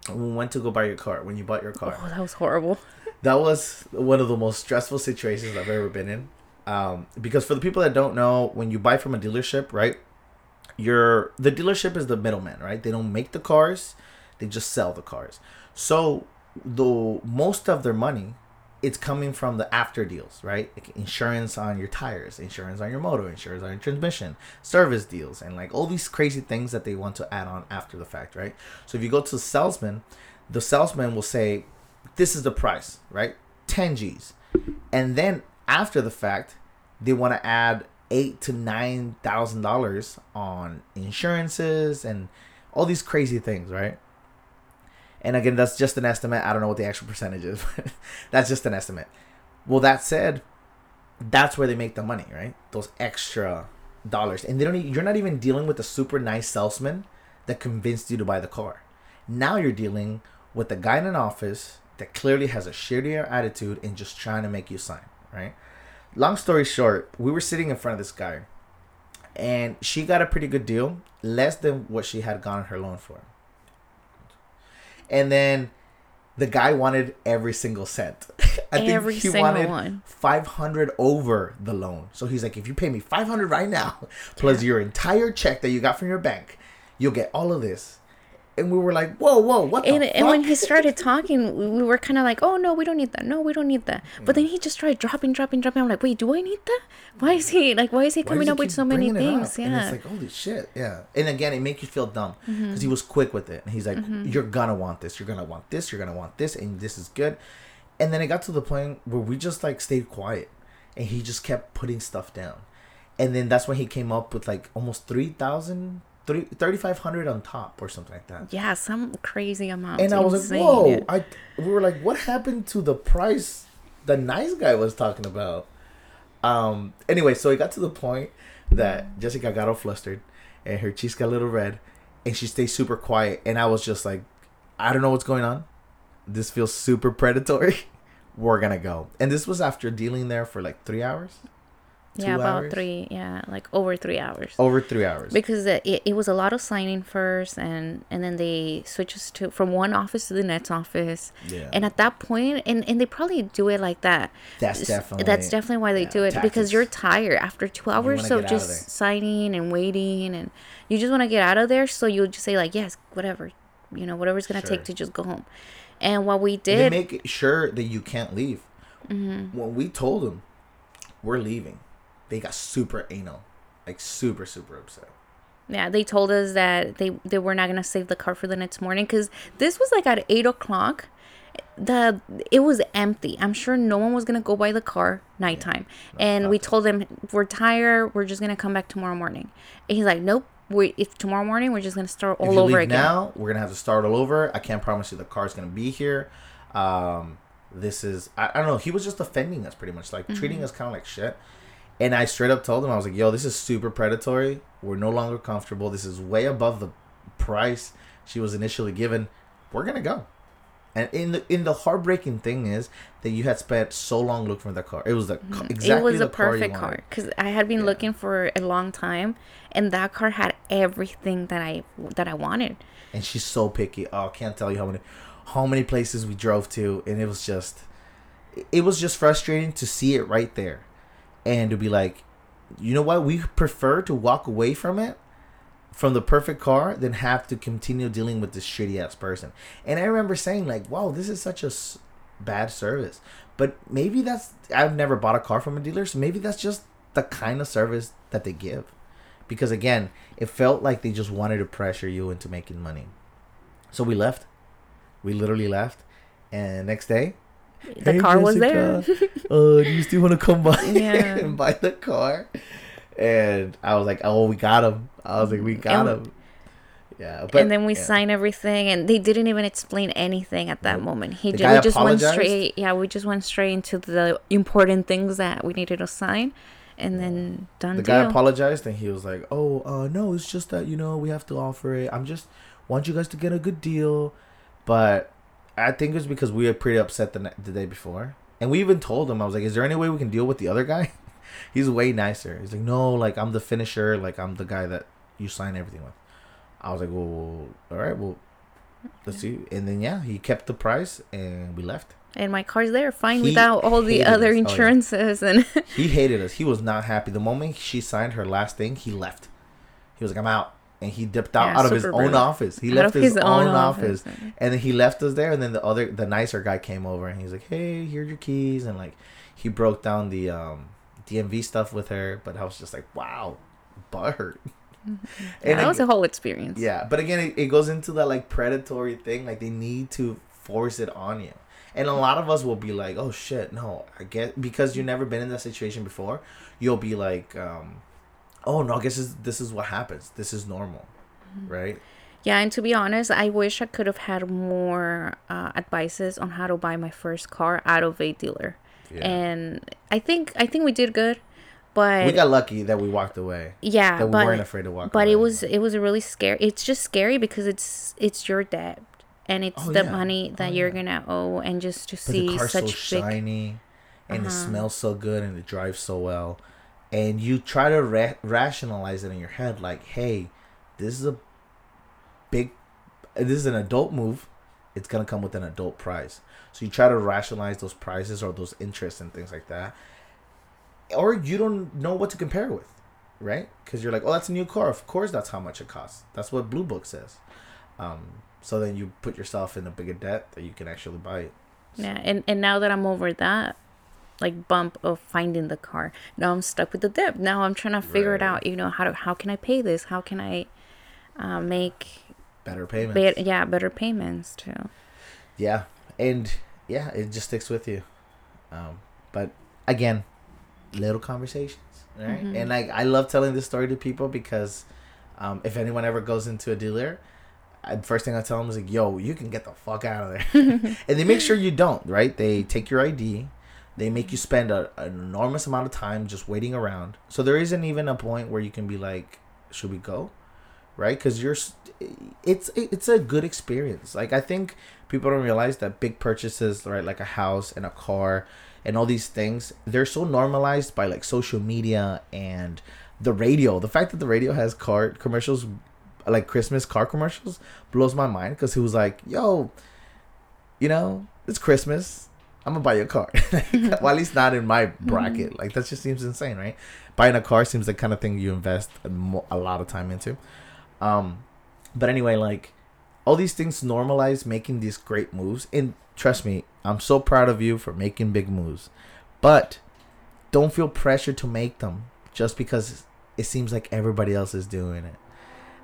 when we went to go buy your car. When you bought your car, Oh, that was horrible. that was one of the most stressful situations I've ever been in. Um, because for the people that don't know, when you buy from a dealership, right, you're the dealership is the middleman, right? They don't make the cars, they just sell the cars. So the most of their money it's coming from the after deals, right? Like insurance on your tires, insurance on your motor, insurance on your transmission, service deals, and like all these crazy things that they want to add on after the fact, right? So if you go to the salesman, the salesman will say, "This is the price, right? 10 G's," and then after the fact, they want to add eight to nine thousand dollars on insurances and all these crazy things, right? And again, that's just an estimate. I don't know what the actual percentage is. that's just an estimate. Well, that said, that's where they make the money, right? Those extra dollars, and they don't. You're not even dealing with a super nice salesman that convinced you to buy the car. Now you're dealing with a guy in an office that clearly has a shittier attitude and just trying to make you sign, right? Long story short, we were sitting in front of this guy, and she got a pretty good deal, less than what she had gotten her loan for. And then the guy wanted every single cent. I Every single one. 500 over the loan. So he's like, if you pay me 500 right now, plus your entire check that you got from your bank, you'll get all of this. And we were like, whoa, whoa, what And, the and when he started talking, we we were kind of like, oh no, we don't need that. No, we don't need that. But then he just started dropping, dropping, dropping. I'm like, wait, do I need that? Why is he like? Why is he Why coming he up with so many things? up? And Yeah. it's like, holy shit. Yeah. And again, it makes you feel dumb because Mm-hmm. he was quick with it. And he's like, you're going to want this. You're going to want this. You're going to want this. And this is good. And then it got to the point where we just like stayed quiet and he just kept putting stuff down. And then that's when he came up with like almost 3,000, 3,500 on top or something like that. yeah, some crazy amount. And I was Insane. like, whoa. I, we were like, what happened to the price the nice guy was talking about? Um. Anyway, so it got to the point that Jessica got all flustered and her cheeks got a little red and she stayed super quiet. And I was just like, I don't know what's going on. This feels super predatory. We're going to go. And this was after dealing there for like three hours? Yeah, about hours? three. Yeah, like over three hours. Over three hours. because it, it, it was a lot of signing first and and then they switch us to from one office to the next office Yeah. and at that point and and they probably do it like that That's definitely- that's definitely why they yeah, do it because you're tired after two hours of just there. signing and waiting and you just want to get out of there so you'll just say like yes whatever you know whatever's gonna Sure. take to just go home and what we did, they make sure that you can't leave. Mm-hmm. When we told them we're leaving, they got super anal, like super super upset. Yeah, they told us that they they were not gonna save the car for the next morning because this was like at eight o'clock. The it was empty. I'm sure no one was gonna go by the car nighttime. and we told him we're tired. We're just gonna come back tomorrow morning. And he's like, nope. We if tomorrow morning we're just gonna start all over again. now, we're gonna have to start all over. I can't promise you the car's gonna be here. Um, this is I, I don't know. He was just offending us pretty much, like treating Mm-hmm. us kind of like shit. And I straight up told him I was like, "Yo, this is super predatory. We're no longer comfortable. This is way above the price she was initially given. We're gonna go." And in the in the heartbreaking thing is that you had spent so long looking for the car. It was the ca- exactly Mm-hmm. it was the a perfect car. car because I had been Yeah. looking for a long time, and that car had everything that I that I wanted. and she's so picky. Oh, I can't tell you how many how many places we drove to and it was just it was just frustrating to see it right there and to be like you know what we prefer to walk away from it from the perfect car than have to continue dealing with this shitty ass person? And i remember saying like wow this is such a s- bad service. But maybe that's i've never bought a car from a dealer so maybe that's just the kind of service that they give. Because again it felt like they just wanted to pressure you into making money. So we left. We literally left. And next day The "Hey, car was there. Jessica, uh, do you still want to come by Yeah. and buy the car? And I was like, oh, we got him. I was like, we got And- him. Yeah, but and then we yeah. signed everything and they didn't even explain anything at that moment he we just went straight yeah we just went straight into the important things that we needed to sign and then done The deal guy apologized and he was like, "Oh, uh, no, it's just that you know we have to offer it. I'm just want you guys to get a good deal." But I think it was because we were pretty upset the the day before, and we even told him I was like, "Is there any way we can deal with the other guy?" He's way nicer. He's like, "No, like I'm the finisher. Like I'm the guy that you sign everything with." I was like, "Well, all right, well, let's see." And then yeah, he kept the price, and we left. and my car's there fine He without all the other us. Oh, yeah. insurances and He hated us. He was not happy. The moment she signed her last thing, he left. He was like, "I'm out," and he dipped out Yeah, out of his own office. He Out left his, his own, own office. office. and then he left us there. And then the other, the nicer guy came over and he's like, "Hey, here's your keys," and like he broke down the um DMV stuff with her. But I was just like, "Wow, butthurt." Yeah, that was a whole experience. yeah, but again, it, it goes into that like predatory thing. Like they need to force it on you, and a lot of us will be like, "Oh shit, no, I get," because you've never been in that situation before. You'll be like, um, "Oh no, I guess this, this is what happens. This is normal, right?" Yeah, and to be honest, I wish I could have had more uh, advices on how to buy my first car out of a dealer. Yeah. And I think I think we did good, but we got lucky that we walked away. yeah, That we but weren't afraid to walk. but away. it was it was really scary. It's just scary because it's it's your debt and it's Oh, the yeah. money that Oh, you're yeah. gonna owe, and just to But see car's so such big shiny, and it Uh-huh. smells so good, and it drives so well, and you try to ra- rationalize it in your head, like, "Hey, this is a big, this is an adult move. It's gonna come with an adult price." So you try to rationalize those prices or those interests and things like that, or you don't know what to compare with, right? Because you're like, "Oh, that's a new car. Of course, that's how much it costs. That's what Blue Book says." Um, so then you put yourself in a bigger debt that you can actually buy it. Yeah, and and now that I'm over that like bump of finding the car, now I'm stuck with the debt. Now I'm trying to figure it out. You know how to how can I pay this? How can I uh, make better payments. bet yeah better payments too? Yeah, and yeah, it just sticks with you. Um, but again, little conversations, right? Mhm. And like I love telling this story to people because um, if anyone ever goes into a dealer, I, first thing I tell them is like, "Yo, you can get the fuck out of there," and they make sure you don't. Right? They take your ID. They make you spend a, an enormous amount of time just waiting around. So there isn't even a point where you can be like, "Should we go?" Right? Because you're, it's it's a good experience. Like I think people don't realize that big purchases, right, like a house and a car and all these things, they're so normalized by like social media and the radio. The fact that the radio has car commercials, like Christmas car commercials, blows my mind because he was like, "Yo, you know, it's Christmas. I'm gonna buy you a car." well, at least not in my bracket. Like that just seems insane, right? Buying a car seems the kind of thing you invest a, mo- a lot of time into. Um, but anyway, like all these things normalize making these great moves and trust me i'm so proud of you for making big moves but don't feel pressure to make them just because it seems like everybody else is doing it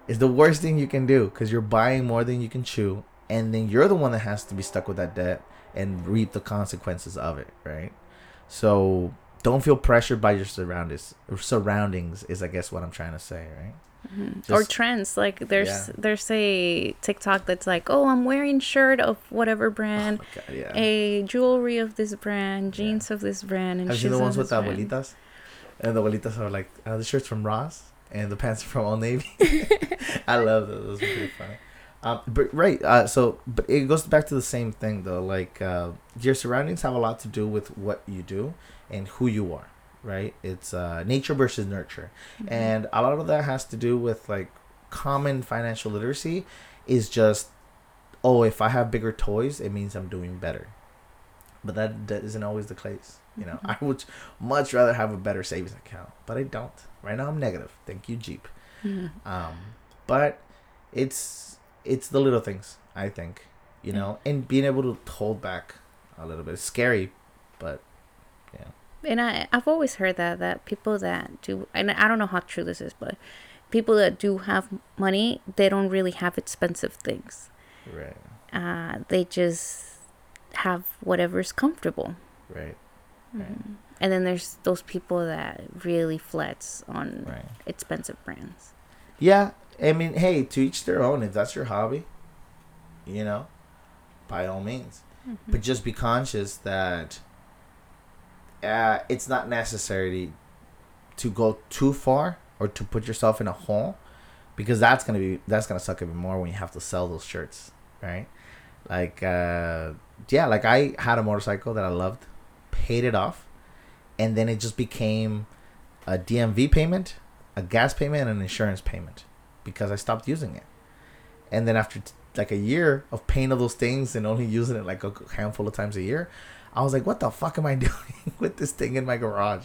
it's the worst thing you can do because you're buying more than you can chew and then you're the one that has to be stuck with that debt and reap the consequences of it right so don't feel pressured by your surroundings surroundings is i guess what i'm trying to say right Mhm. or trends like there's Yeah. there's a TikTok that's like, oh, I'm wearing shirt of whatever brand, Oh God, yeah a jewelry of this brand, jeans of this brand, and Have you seen the ones with the brand. abuelitas? And the abuelitas are like, uh, the shirt's from Ross and the pants are from Old Navy. I love those. Those are pretty funny. Um, but right, uh, so but it goes back to the same thing though. Like uh, your surroundings have a lot to do with what you do and who you are. Right? It's uh, nature versus nurture, Mm-hmm. and a lot of that has to do with like common financial literacy. Is just oh, if I have bigger toys, it means I'm doing better. But that, that isn't always the case. You know, I would much rather have a better savings account, but I don't. Right now, I'm negative. Thank you, Jeep. Mhm. Um, but it's it's the little things I think, you know, and being able to hold back a little bit. It's scary, but yeah, And I, I've always heard that that people that do, and I don't know how true this is, but people that do have money, they don't really have expensive things. right, Uh, they just have whatever's comfortable. right, right, Mhm. And then there's those people that really flex on right. expensive brands. Yeah, I mean, hey, to each their own. If that's your hobby, you know, by all means. But just be conscious that uh, it's not necessary to go too far or to put yourself in a hole because that's gonna be that's gonna suck even more when you have to sell those shirts, right? Like, uh, yeah, like I had a motorcycle that I loved, paid it off, and then it just became a DMV payment, a gas payment, and an insurance payment because I stopped using it. And then after t- like a year of paying all those things and only using it like a handful of times a year, I was like, what the fuck am I doing with this thing in my garage?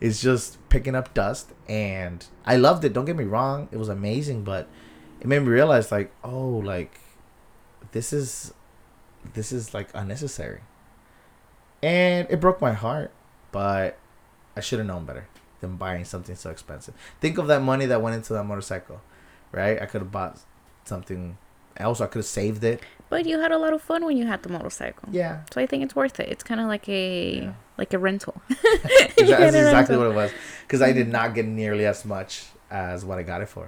It's just picking up dust. And I loved it. Don't get me wrong. It was amazing. But it made me realize like oh like this is this is like unnecessary and it broke my heart but i should have known better than buying something so expensive think of that money that went into that motorcycle right i could have bought something else i could have saved it But you had a lot of fun when you had the motorcycle. yeah So I think it's worth it. It's kind of like a Yeah. like a rental. Exa- that's a exactly rental. what it was because i did not get nearly as much as what i got it for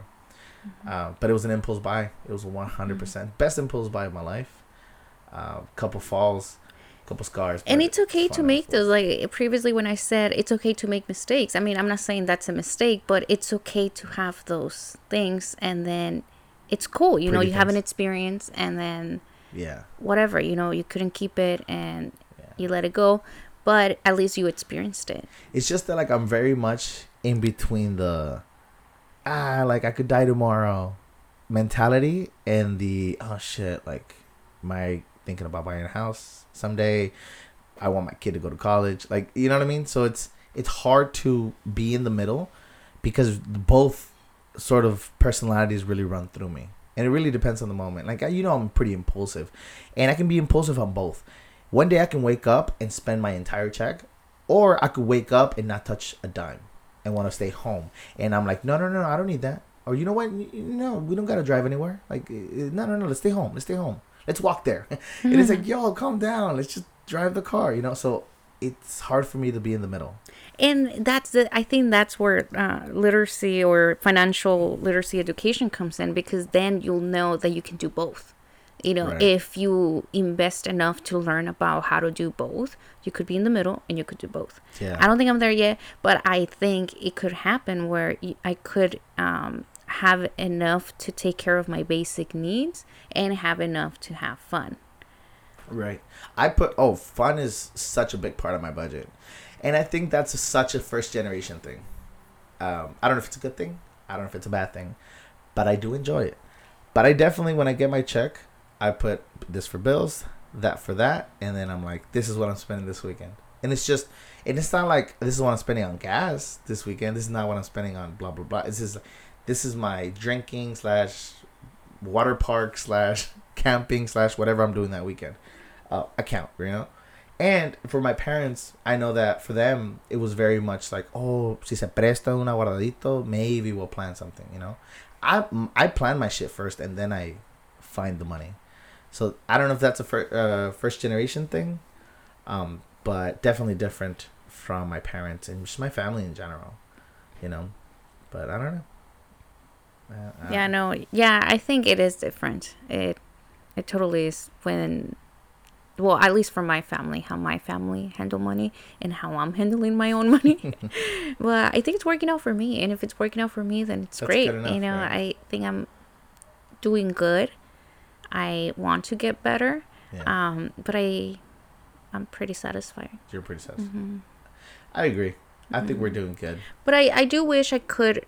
Mm-hmm. um, but it was an impulse buy it was a 100% best impulse buy of my life uh, couple falls couple scars and it's okay to make those. Like previously, when I said it's okay to make mistakes, I mean I'm not saying that's a mistake, but it's okay to have those things, and then it's cool. You know, Pretty you have an experience, and then yeah whatever. You know, you couldn't keep it, and Yeah. you let it go, but at least you experienced it. It's just that like I'm very much in between the ah like I could die tomorrow mentality and the oh shit like my thinking about buying a house someday. I want my kid to go to college. Like you know what I mean? So it's it's hard to be in the middle because both sort of personalities really run through me. And it really depends on the moment. Like you know I'm pretty impulsive and I can be impulsive on both. One day I can wake up and spend my entire check or I could wake up and not touch a dime and want to stay home. And I'm like, no, no, no, I don't need that. Or you know what? No, we don't gotta drive anywhere. Like, uh, no, no, no, let's stay home. Let's stay home. Let's walk there. and it's like, yo, calm down. Let's just drive the car. You know. So it's hard for me to be in the middle. and that's the i think that's where uh, literacy or financial literacy education comes in because then you'll know that you can do both you know Right. if you invest enough to learn about how to do both you could be in the middle and you could do both Yeah. i don't think i'm there yet but i think it could happen where I could um, have enough to take care of my basic needs and have enough to have fun Right. I put oh, fun is such a big part of my budget, and I think that's a, such a first generation thing. Um, I don't know if it's a good thing. I don't know if it's a bad thing, but I do enjoy it. But I definitely, when I get my check, I put this for bills, that for that, and then I'm like, this is what I'm spending this weekend. And it's just, and it's not like this is what I'm spending on gas this weekend. This is not what I'm spending on blah blah blah. This is, this is my drinking slash water park slash camping slash whatever I'm doing that weekend uh, account, you know. And for my parents, I know that for them it was very much like, oh, si se presta una guardadito, maybe we'll plan something, you know. I I plan my shit first and then I find the money. So I don't know if that's a fir- uh, first generation thing, um, but definitely different from my parents and just my family in general, you know. But I don't know. Uh, yeah uh, no yeah i think it is different it it totally is when well at least for my family how my family handle money and how i'm handling my own money well i think it's working out for me and if it's working out for me then it's That's great enough, you know right? i think i'm doing good i want to get better yeah, um but i i'm pretty satisfied you're pretty satisfied. hmm I agree. I think we're doing good. But I, I do wish I could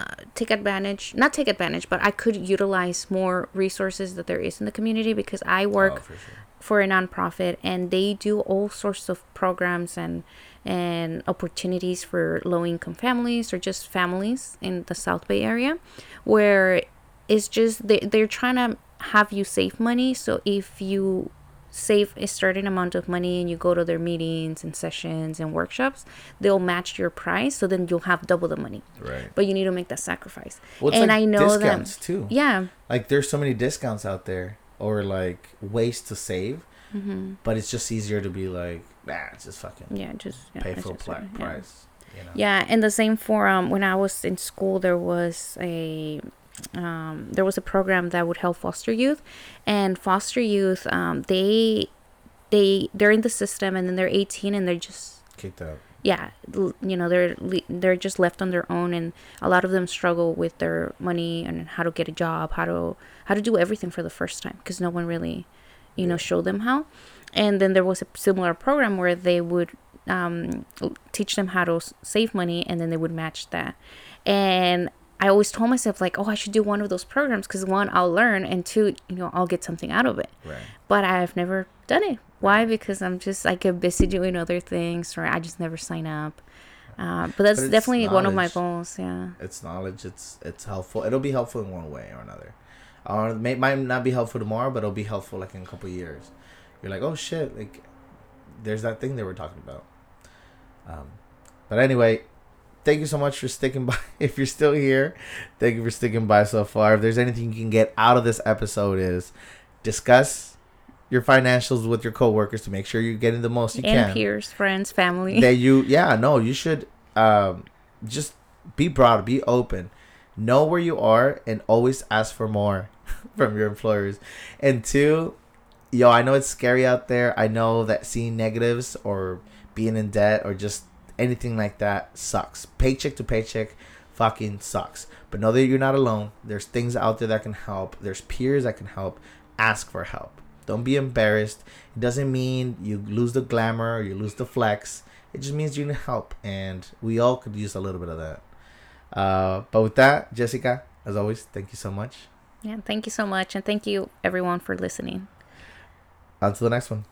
uh, take advantage, not take advantage, but I could utilize more resources that there is in the community because I work Oh, for sure. for a nonprofit and they do all sorts of programs and and opportunities for low income families or just families in the South Bay area where it's just they, they're trying to have you save money so if you save a certain amount of money and you go to their meetings and sessions and workshops they'll match your price so then you'll have double the money Right. but you need to make that sacrifice Well, and like i know discounts that too. yeah Like there's so many discounts out there, or like ways to save, hmm but it's just easier to be like, nah, it's just fucking yeah just yeah, pay full pla- uh, yeah. price. You know? Yeah, and the same for um when I was in school there was a um there was a program that would help foster youth and foster youth um they they they're in the system and then they're 18 and they're just Kicked out. yeah you know they're they're just left on their own and a lot of them struggle with their money and how to get a job how to how to do everything for the first time because no one really you know Yeah. showed them how and then there was a similar program where they would um, teach them how to save money and then they would match that and i always told myself like oh i should do one of those programs because one i'll learn and two you know i'll get something out of it Right. but I've never done it. Why? Because I'm just I get busy doing other things, or I just never sign up. Uh, but that's But definitely one of my goals. Yeah. It's knowledge. It's it's helpful. It'll be helpful in one way or another. Or it may, might not be helpful tomorrow, but it'll be helpful like in a couple years. You're like, oh shit, like there's that thing they were talking about. Um, but anyway, thank you so much for sticking by. If you're still here, thank you for sticking by so far. If there's anything you can get out of this episode, is discuss your financials with your coworkers to make sure you're getting the most you and can peers, friends, family. that you yeah no you should um just be broad be open know where you are and always ask for more from your employers and two yo i know it's scary out there i know that seeing negatives or being in debt or just anything like that sucks. Paycheck to paycheck fucking sucks. But know that you're not alone. There's things out there that can help. There's peers that can help. Ask for help. Don't be embarrassed. It doesn't mean you lose the glamour or you lose the flex. It just means you need help and we all could use a little bit of that. Uh, but with that jessica as always thank you so much. Yeah. Thank you so much, and thank you everyone for listening. until the next one